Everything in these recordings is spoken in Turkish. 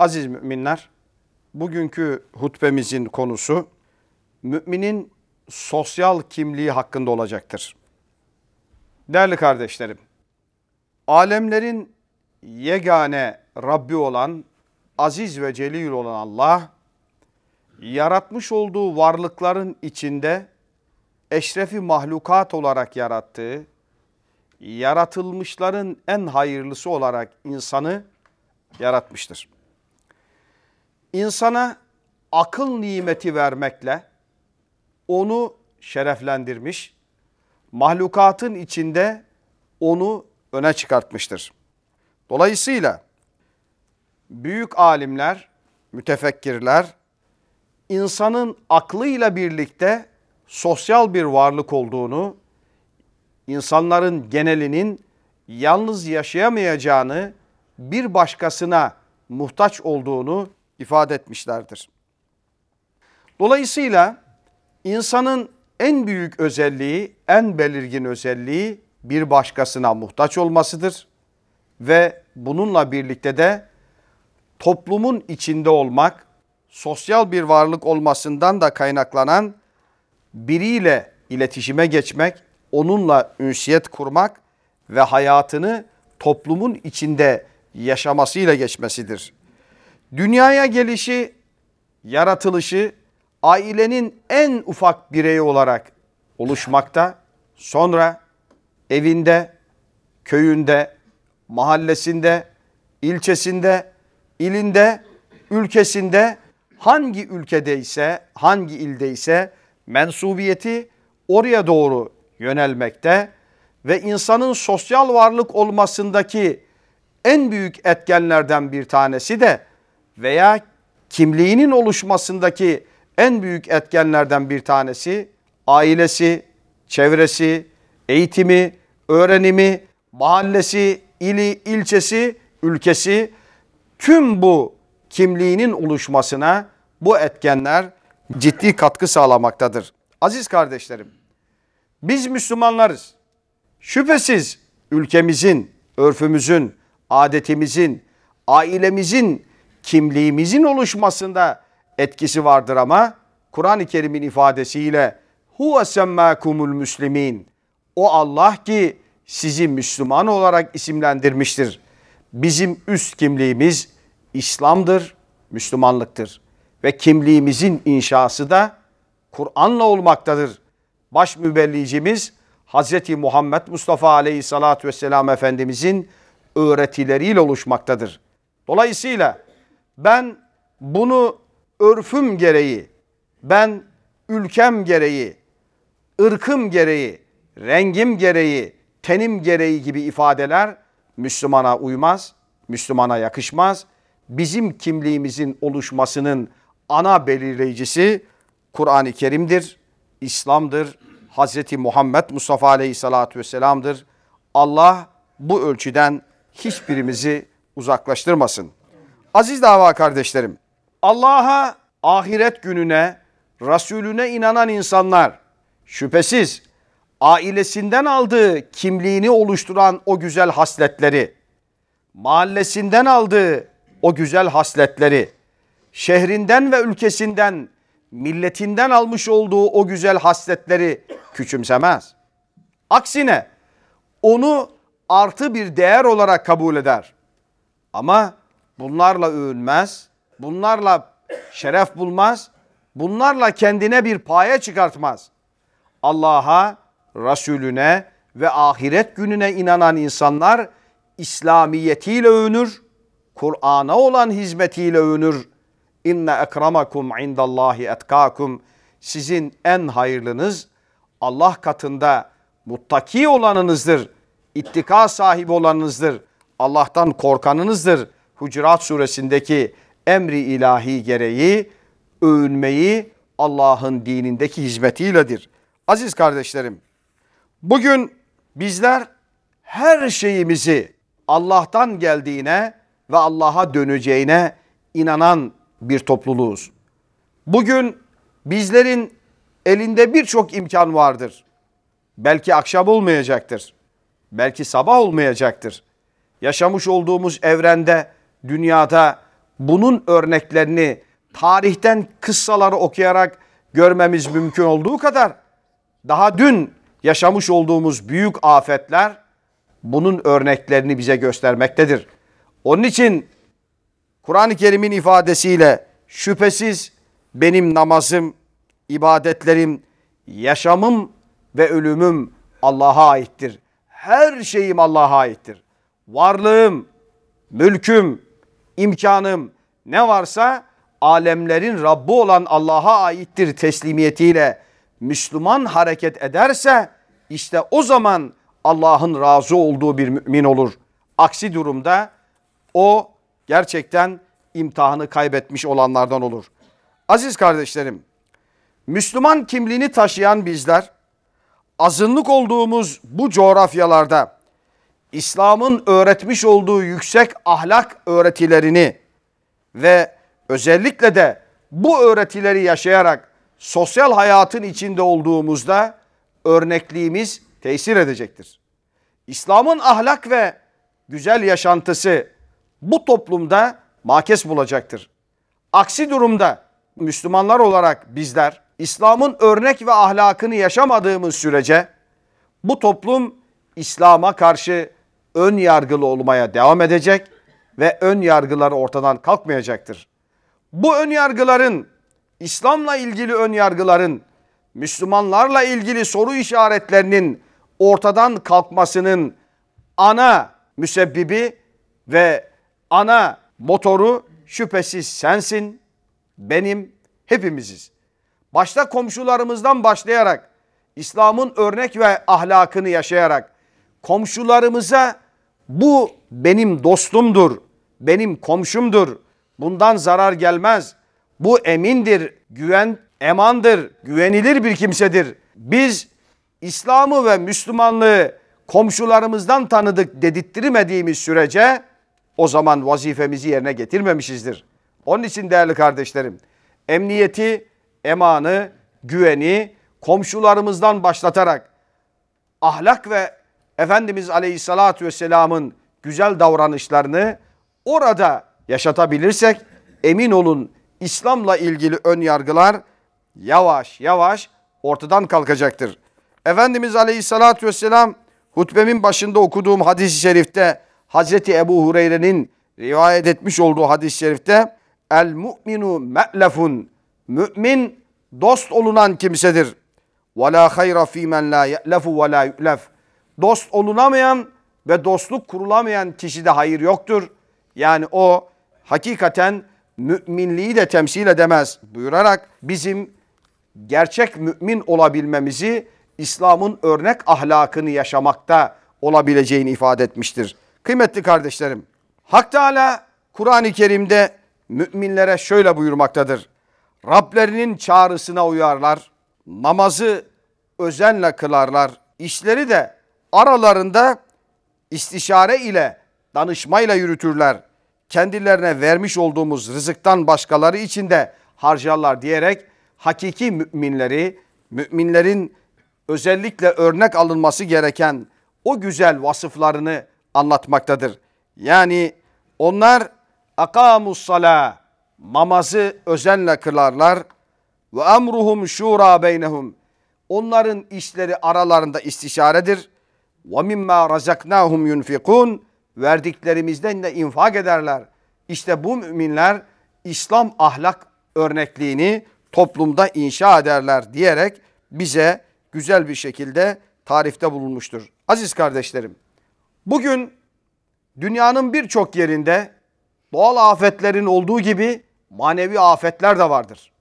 Aziz müminler, bugünkü hutbemizin konusu müminin sosyal kimliği hakkında olacaktır. Değerli kardeşlerim, alemlerin yegane Rabbi olan, aziz ve celil olan Allah, yaratmış olduğu varlıkların içinde eşrefi mahlukat olarak yarattığı, yaratılmışların en hayırlısı olarak insanı yaratmıştır. İnsana akıl nimeti vermekle onu şereflendirmiş, mahlukatın içinde onu öne çıkartmıştır. Dolayısıyla büyük alimler, mütefekkirler insanın aklıyla birlikte sosyal bir varlık olduğunu, insanların genelinin yalnız yaşayamayacağını, bir başkasına muhtaç olduğunu ifade etmişlerdir. Dolayısıyla insanın en büyük özelliği, en belirgin özelliği bir başkasına muhtaç olmasıdır ve bununla birlikte de toplumun içinde olmak, sosyal bir varlık olmasından da kaynaklanan biriyle iletişime geçmek, onunla ünsiyet kurmak ve hayatını toplumun içinde yaşamasıyla geçmesidir. Dünyaya gelişi, yaratılışı ailenin en ufak bireyi olarak oluşmakta. Sonra evinde, köyünde, mahallesinde, ilçesinde, ilinde, ülkesinde hangi ülkedeyse, hangi ildeyse mensubiyeti oraya doğru yönelmekte ve insanın sosyal varlık olmasındaki en büyük etkenlerden bir tanesi de veya kimliğinin oluşmasındaki en büyük etkenlerden bir tanesi ailesi, çevresi, eğitimi, öğrenimi, mahallesi, ili, ilçesi, ülkesi tüm bu kimliğinin oluşmasına bu etkenler ciddi katkı sağlamaktadır. Aziz kardeşlerim, biz Müslümanlarız. Şüphesiz ülkemizin, örfümüzün, adetimizin, ailemizin, kimliğimizin oluşmasında etkisi vardır ama Kur'an-ı Kerim'in ifadesiyle huve semmâkumul müslimin. O Allah ki sizi Müslüman olarak isimlendirmiştir. Bizim üst kimliğimiz İslam'dır, Müslümanlıktır. Ve kimliğimizin inşası da Kur'an'la olmaktadır. Baş mübellicimiz Hz. Muhammed Mustafa Aleyhisselatü Vesselam Efendimizin öğretileriyle oluşmaktadır. Dolayısıyla ben bunu örfüm gereği, ben ülkem gereği, ırkım gereği, rengim gereği, tenim gereği gibi ifadeler Müslümana uymaz, Müslümana yakışmaz. Bizim kimliğimizin oluşmasının ana belirleyicisi Kur'an-ı Kerim'dir, İslam'dır, Hz. Muhammed Mustafa Aleyhisselatü Vesselam'dır. Allah bu ölçüden hiçbirimizi uzaklaştırmasın. Aziz dava kardeşlerim, Allah'a, ahiret gününe, Resulüne inanan insanlar şüphesiz ailesinden aldığı kimliğini oluşturan o güzel hasletleri, mahallesinden aldığı o güzel hasletleri, şehrinden ve ülkesinden, milletinden almış olduğu o güzel hasletleri küçümsemez. Aksine onu artı bir değer olarak kabul eder. Ama bunlarla övünmez, bunlarla şeref bulmaz, bunlarla kendine bir paya çıkartmaz. Allah'a, Resulüne ve ahiret gününe inanan insanlar İslamiyetiyle övünür, Kur'an'a olan hizmetiyle övünür. İnne ekramakum indallahi etkakum. Sizin en hayırlınız Allah katında muttaki olanınızdır. İttika sahibi olanınızdır. Allah'tan korkanınızdır. Hucurat suresindeki emri ilahi gereği övünmeyi Allah'ın dinindeki hizmetiyledir. Aziz kardeşlerim, bugün bizler her şeyimizi Allah'tan geldiğine ve Allah'a döneceğine inanan bir topluluğuz. Bugün bizlerin elinde birçok imkan vardır. Belki akşam olmayacaktır. Belki sabah olmayacaktır. Yaşamış olduğumuz evrende, dünyada bunun örneklerini tarihten kıssaları okuyarak görmemiz mümkün olduğu kadar daha dün yaşamış olduğumuz büyük afetler bunun örneklerini bize göstermektedir. Onun için Kur'an-ı Kerim'in ifadesiyle şüphesiz benim namazım, ibadetlerim, yaşamım ve ölümüm Allah'a aittir. Her şeyim Allah'a aittir. Varlığım, mülküm, imkanım ne varsa alemlerin Rabbi olan Allah'a aittir teslimiyetiyle Müslüman hareket ederse işte o zaman Allah'ın razı olduğu bir mümin olur. Aksi durumda o gerçekten imtihanı kaybetmiş olanlardan olur. Aziz kardeşlerim, Müslüman kimliğini taşıyan bizler azınlık olduğumuz bu coğrafyalarda İslam'ın öğretmiş olduğu yüksek ahlak öğretilerini ve özellikle de bu öğretileri yaşayarak sosyal hayatın içinde olduğumuzda örnekliğimiz tesir edecektir. İslam'ın ahlak ve güzel yaşantısı bu toplumda makes bulacaktır. Aksi durumda Müslümanlar olarak bizler İslam'ın örnek ve ahlakını yaşamadığımız sürece bu toplum İslam'a karşı ön yargılı olmaya devam edecek ve ön yargıları ortadan kalkmayacaktır. Bu ön yargıların İslam'la ilgili ön yargıların Müslümanlarla ilgili soru işaretlerinin ortadan kalkmasının ana müsebbibi ve ana motoru şüphesiz sensin, benim, hepimiziz. Başta komşularımızdan başlayarak İslam'ın örnek ve ahlakını yaşayarak komşularımıza bu benim dostumdur, benim komşumdur, bundan zarar gelmez, bu emindir, güven emandır, güvenilir bir kimsedir. Biz İslam'ı ve Müslümanlığı komşularımızdan tanıdık dedirttirmediğimiz sürece o zaman vazifemizi yerine getirmemişizdir. Onun için değerli kardeşlerim, emniyeti, emanı, güveni komşularımızdan başlatarak ahlak ve Efendimiz Aleyhisselatü Vesselam'ın güzel davranışlarını orada yaşatabilirsek emin olun İslam'la ilgili ön yargılar yavaş yavaş ortadan kalkacaktır. Efendimiz Aleyhisselatü Vesselam hutbemin başında okuduğum hadis-i şerifte Hazreti Ebu Hureyre'nin rivayet etmiş olduğu hadis-i şerifte El mu'minu me'lefun Mümin dost olunan kimsedir. Ve la hayra fî men la ye'lefu ve la yu'lef. Dost olunamayan ve dostluk kurulamayan kişide hayır yoktur. Yani o hakikaten müminliği de temsil edemez buyurarak bizim gerçek mümin olabilmemizi İslam'ın örnek ahlakını yaşamakta olabileceğini ifade etmiştir. Kıymetli kardeşlerim, Hak Teala Kur'an-ı Kerim'de müminlere şöyle buyurmaktadır. Rablerinin çağrısına uyarlar, namazı özenle kılarlar, işleri de aralarında istişare ile danışmayla yürütürler. Kendilerine vermiş olduğumuz rızıktan başkaları için de harcarlar diyerek hakiki müminleri, müminlerin özellikle örnek alınması gereken o güzel vasıflarını anlatmaktadır. Yani onlar akamus sala namazı özenle kılarlar ve emruhum şura beynehum onların işleri aralarında istişaredir. Mimma razaknahum yunfikun verdiklerimizden de infak ederler. İşte bu müminler İslam ahlak örnekliğini toplumda inşa ederler diyerek bize güzel bir şekilde tarifte bulunmuştur. Aziz kardeşlerim, bugün dünyanın birçok yerinde doğal afetlerin olduğu gibi manevi afetler de vardır.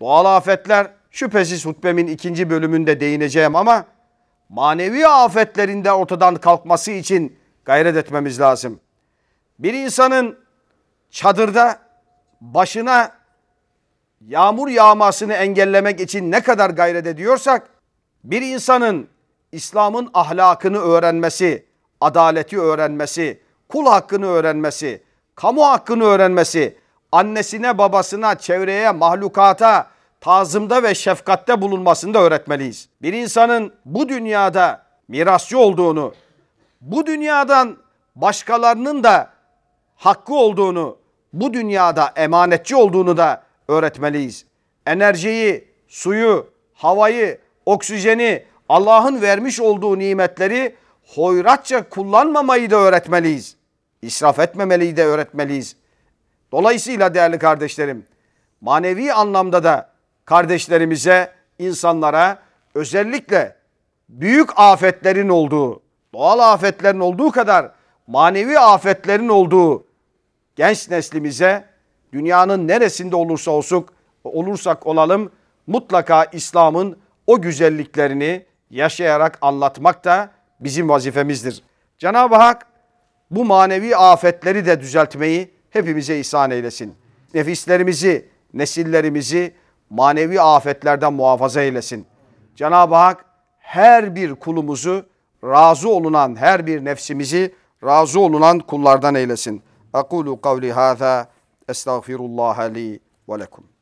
Doğal afetler şüphesiz hutbemin ikinci bölümünde değineceğim ama manevi afetlerinde ortadan kalkması için gayret etmemiz lazım. Bir insanın çadırda başına yağmur yağmasını engellemek için ne kadar gayret ediyorsak bir insanın İslam'ın ahlakını öğrenmesi, adaleti öğrenmesi, kul hakkını öğrenmesi, kamu hakkını öğrenmesi, annesine, babasına, çevreye, mahlukata tazımda ve şefkatte bulunmasını da öğretmeliyiz. Bir insanın bu dünyada mirasçı olduğunu, bu dünyadan başkalarının da hakkı olduğunu, bu dünyada emanetçi olduğunu da öğretmeliyiz. Enerjiyi, suyu, havayı, oksijeni, Allah'ın vermiş olduğu nimetleri hoyratça kullanmamayı da öğretmeliyiz. İsraf etmemeliyi de öğretmeliyiz. Dolayısıyla değerli kardeşlerim, manevi anlamda da kardeşlerimize, insanlara özellikle büyük afetlerin olduğu, doğal afetlerin olduğu kadar manevi afetlerin olduğu genç neslimize dünyanın neresinde olursa olsun olursak olalım mutlaka İslam'ın o güzelliklerini yaşayarak anlatmak da bizim vazifemizdir. Cenab-ı Hak bu manevi afetleri de düzeltmeyi hepimize ihsan eylesin. Nefislerimizi, nesillerimizi manevi afetlerden muhafaza eylesin. Cenab-ı Hak her bir kulumuzu razı olunan her bir nefsimizi razı olunan kullardan eylesin. Aqulu kavli hâzâ estağfirullah li ve lekum.